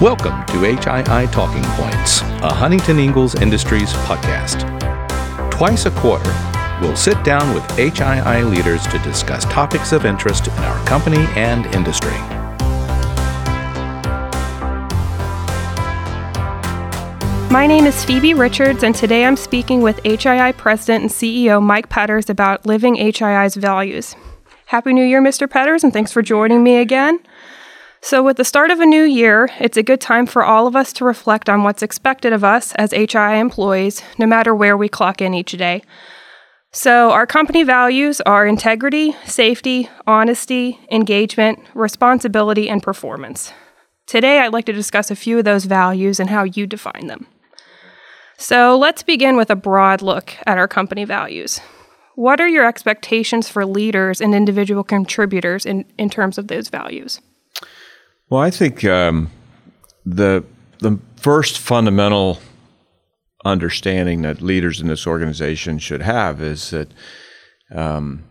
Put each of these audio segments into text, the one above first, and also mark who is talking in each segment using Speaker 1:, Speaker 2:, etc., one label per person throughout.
Speaker 1: Welcome to HII Talking Points, a Huntington Ingalls Industries podcast. Twice a quarter, we'll sit down with HII leaders to discuss topics of interest in our company and industry.
Speaker 2: My name is Phoebe Richards, and today I'm speaking with HII President and CEO Mike Petters about living HII's values. Happy New Year, Mr. Petters, and thanks for joining me again. So, with the start of a new year, it's a good time for all of us to reflect on what's expected of us as HII employees, no matter where we clock in each day. So, our company values are integrity, safety, honesty, engagement, responsibility, and performance. Today, I'd like to discuss a few of those values and how you define them. So let's begin with a broad look at our company values. What are your expectations for leaders and individual contributors in, in terms of those values?
Speaker 3: Well, I think um, the the first fundamental understanding that leaders in this organization should have is that um,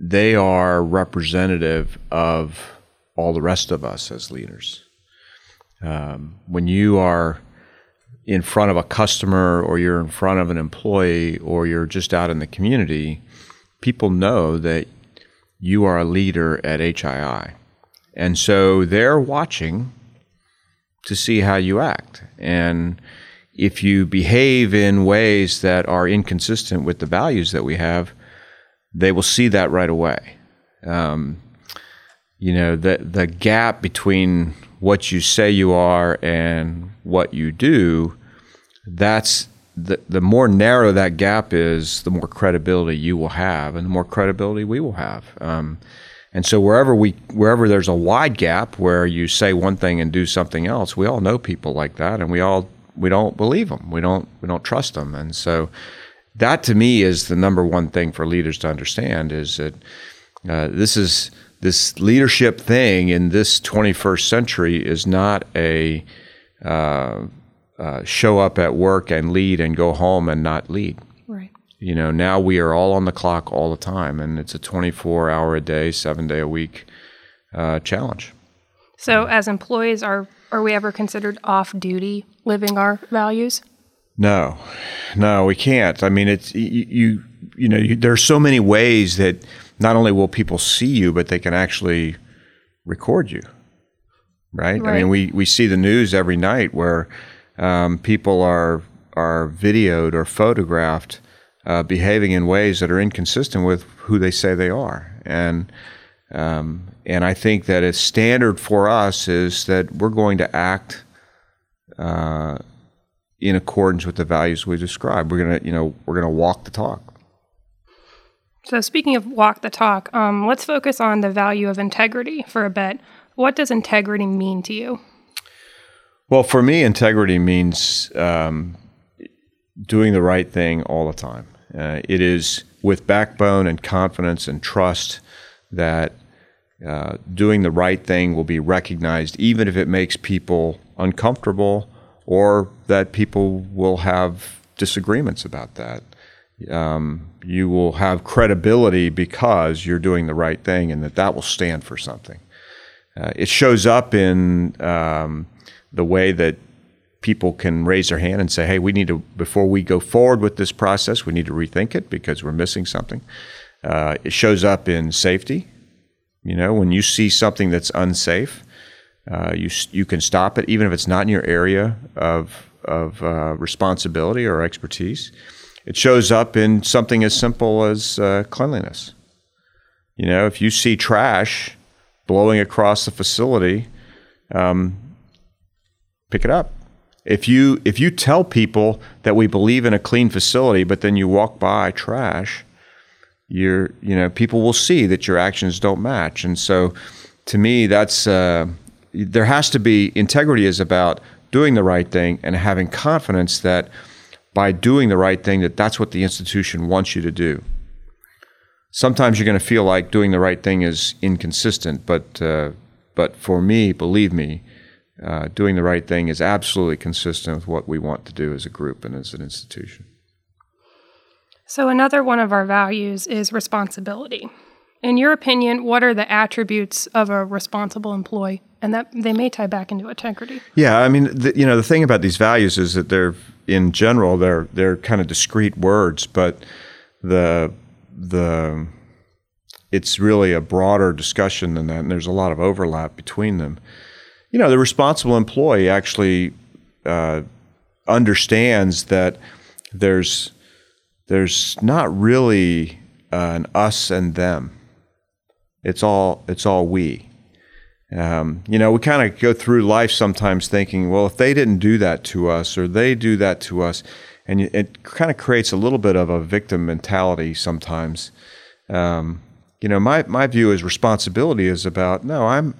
Speaker 3: they are representative of all the rest of us as leaders. Um, when you are in front of a customer or you're in front of an employee or you're just out in the community, people know that you are a leader at HII. And so they're watching to see how you act. And if you behave in ways that are inconsistent with the values that we have, they will see that right away. Um, you know, the, the gap between what you say you are and what you do, that's the, the more narrow that gap is, the more credibility you will have, and the more credibility we will have. Um, and so wherever we wherever there's a wide gap where you say one thing and do something else, we all know people like that, and we all we don't believe them. We don't we don't trust them, and so that to me is the number one thing for leaders to understand is that uh, this is this leadership thing in this 21st century is not a uh, uh, show up at work and lead and go home and not lead. You know, now we are all on the clock all the time, and it's a 24 hour a day, seven day a week uh, challenge.
Speaker 2: So, as employees, are are we ever considered off duty living our values?
Speaker 3: No, no, we can't. I mean, it's you. You, you know, you, there are so many ways that not only will people see you, but they can actually record you. Right?
Speaker 2: Right.
Speaker 3: I mean, we, we see the news every night where um, people are are videoed or photographed uh, behaving in ways that are inconsistent with who they say they are, and um, and I think that a standard for us is that we're going to act uh, in accordance with the values we describe. We're gonna, you know, we're gonna walk the talk.
Speaker 2: So, speaking of walk the talk, um, let's focus on the value of integrity for a bit. What does integrity mean to you?
Speaker 3: Well, for me, integrity means um, doing the right thing all the time. Uh, it is with backbone and confidence and trust that uh, doing the right thing will be recognized, even if it makes people uncomfortable or that people will have disagreements about that. Um, you will have credibility because you're doing the right thing and that that will stand for something. Uh, it shows up in um, the way that people can raise their hand and say, hey, we need to, before we go forward with this process, we need to rethink it because we're missing something. Uh, it shows up in safety. You know, when you see something that's unsafe, uh, you, you can stop it, even if it's not in your area of, of uh, responsibility or expertise. It shows up in something as simple as uh, cleanliness. You know, if you see trash blowing across the facility, um, pick it up. If you if you tell people that we believe in a clean facility, but then you walk by trash, you're you know people will see that your actions don't match, and so to me that's uh, there has to be integrity is about doing the right thing and having confidence that by doing the right thing that that's what the institution wants you to do. Sometimes you're going to feel like doing the right thing is inconsistent, but uh, but for me, believe me, uh, doing the right thing is absolutely consistent with what we want to do as a group and as an institution.
Speaker 2: So, another one of our values is responsibility. In your opinion, what are the attributes of a responsible employee And that they may tie back into integrity.
Speaker 3: Yeah, I mean, the, you know, the thing about these values is that they're, in general, they're they're kind of discrete words, but the the it's really a broader discussion than that, and there's a lot of overlap between them. You know, the responsible employee actually uh, understands that there's there's not really an us and them. It's all it's all we. Um, you know, we kind of go through life sometimes thinking, well, if they didn't do that to us, or they do that to us, and it kind of creates a little bit of a victim mentality sometimes. Um, you know, my my view is responsibility is about no, I'm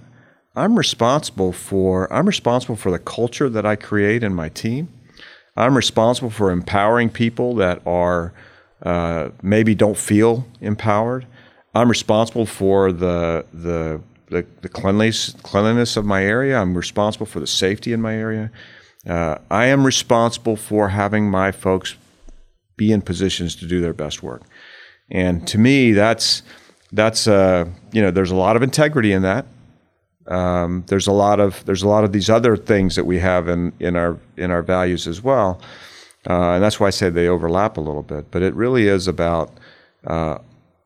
Speaker 3: I'm responsible for I'm responsible for the culture that I create in my team. I'm responsible for empowering people that are uh, maybe don't feel empowered. I'm responsible for the the the, the cleanliness cleanliness of my area. I'm responsible for the safety in my area. Uh, I am responsible for having my folks be in positions to do their best work. And to me, that's that's uh, you know, there's a lot of integrity in that. Um, there's a lot of there's a lot of these other things that we have in in our in our values as well, uh, and that's why I say they overlap a little bit. But it really is about uh,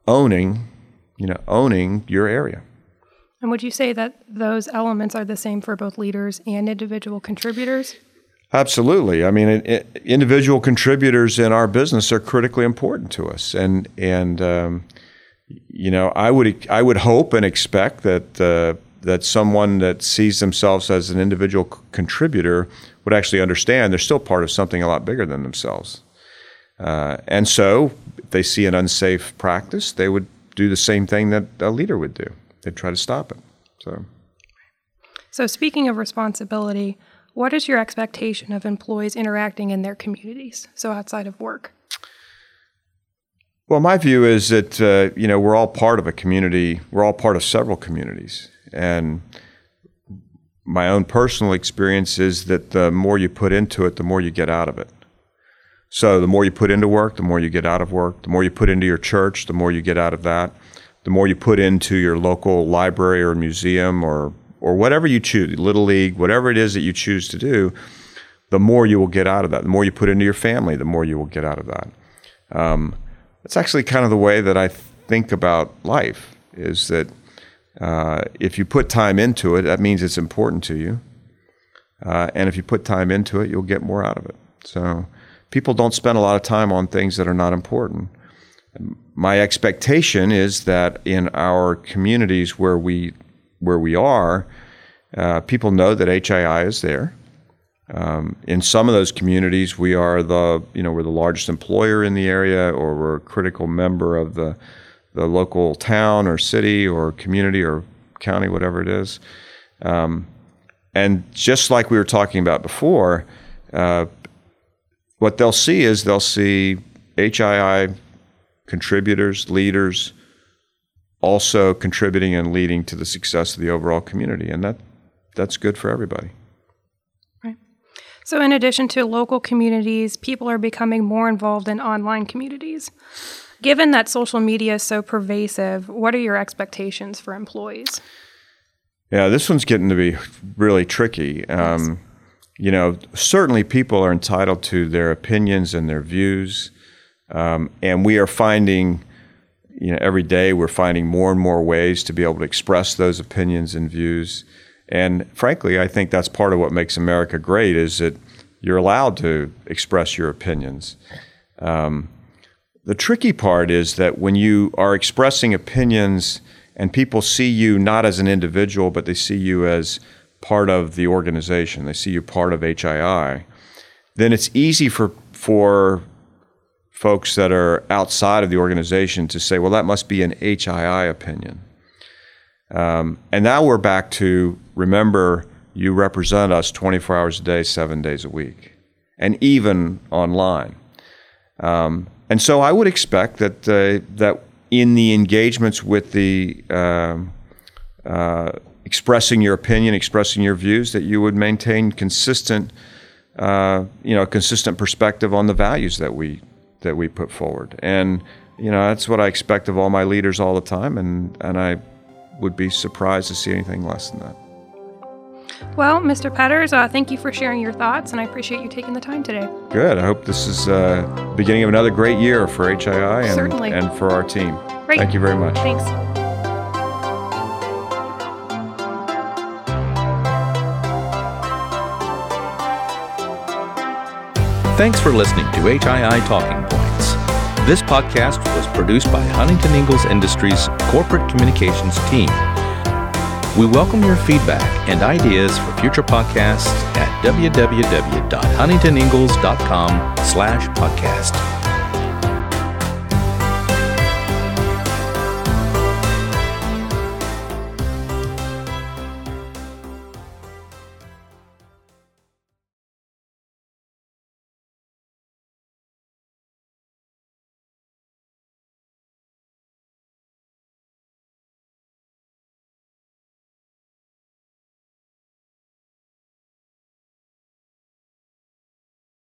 Speaker 3: owning, you know, owning your area.
Speaker 2: And would you say that those elements are the same for both leaders and individual contributors?
Speaker 3: Absolutely. I mean, it, it, individual contributors in our business are critically important to us, and and um, you know, I would I would hope and expect that uh, that someone that sees themselves as an individual c- contributor would actually understand they're still part of something a lot bigger than themselves. Uh, and so, if they see an unsafe practice, they would do the same thing that a leader would do. They'd try to stop it. So.
Speaker 2: So, speaking of responsibility, what is your expectation of employees interacting in their communities, so outside of work?
Speaker 3: Well, my view is that uh, you know we're all part of a community. We're all part of several communities, and my own personal experience is that the more you put into it, the more you get out of it. So the more you put into work, the more you get out of work. The more you put into your church, the more you get out of that. The more you put into your local library or museum or or whatever you choose, little league, whatever it is that you choose to do, the more you will get out of that. The more you put into your family, the more you will get out of that. Um, that's actually kind of the way that I think about life. Is that uh, if you put time into it, that means it's important to you, uh, and if you put time into it, you'll get more out of it. So people don't spend a lot of time on things that are not important. My expectation is that in our communities where we where we are, uh, people know that HII is there. Um, in some of those communities, we are the you know we're the largest employer in the area, or we're a critical member of the the local town or city or community or county, whatever it is. Um, and just like we were talking about before, uh, what they'll see is they'll see HII contributors, leaders, also contributing and leading to the success of the overall community, and that that's good for everybody. Right.
Speaker 2: So, in addition to local communities, people are becoming more involved in online communities. Given that social media is so pervasive, what are your expectations for employees?
Speaker 3: Yeah, this one's getting to be really tricky. Um, you know, certainly people are entitled to their opinions and their views, um, and we are finding, you know, every day we're finding more and more ways to be able to express those opinions and views. And frankly, I think that's part of what makes America great is that you're allowed to express your opinions. Um, the tricky part is that when you are expressing opinions and people see you not as an individual, but they see you as part of the organization, they see you part of HII, then it's easy for, for folks that are outside of the organization to say, well, that must be an HII opinion. Um, and now we're back to remember you represent us 24 hours a day, seven days a week, and even online. Um, and so I would expect that uh, that in the engagements with the um, uh, expressing your opinion, expressing your views, that you would maintain consistent, uh, you know, consistent perspective on the values that we that we put forward. And you know, that's what I expect of all my leaders all the time, and and I would be surprised to see anything less than that.
Speaker 2: Well, Mr. Petters, uh, thank you for sharing your thoughts, and I appreciate you taking the time today.
Speaker 3: Good. I hope this is uh, beginning of another great year for HII and,
Speaker 2: Certainly.
Speaker 3: and for our team.
Speaker 2: Great.
Speaker 3: Thank you very much.
Speaker 2: Thanks.
Speaker 1: Thanks for listening to HII Talking Points. This podcast was produced by Huntington Ingalls Industries Corporate Communications team. We welcome your feedback and ideas for future podcasts at www.huntingtoningalls.com slash podcast.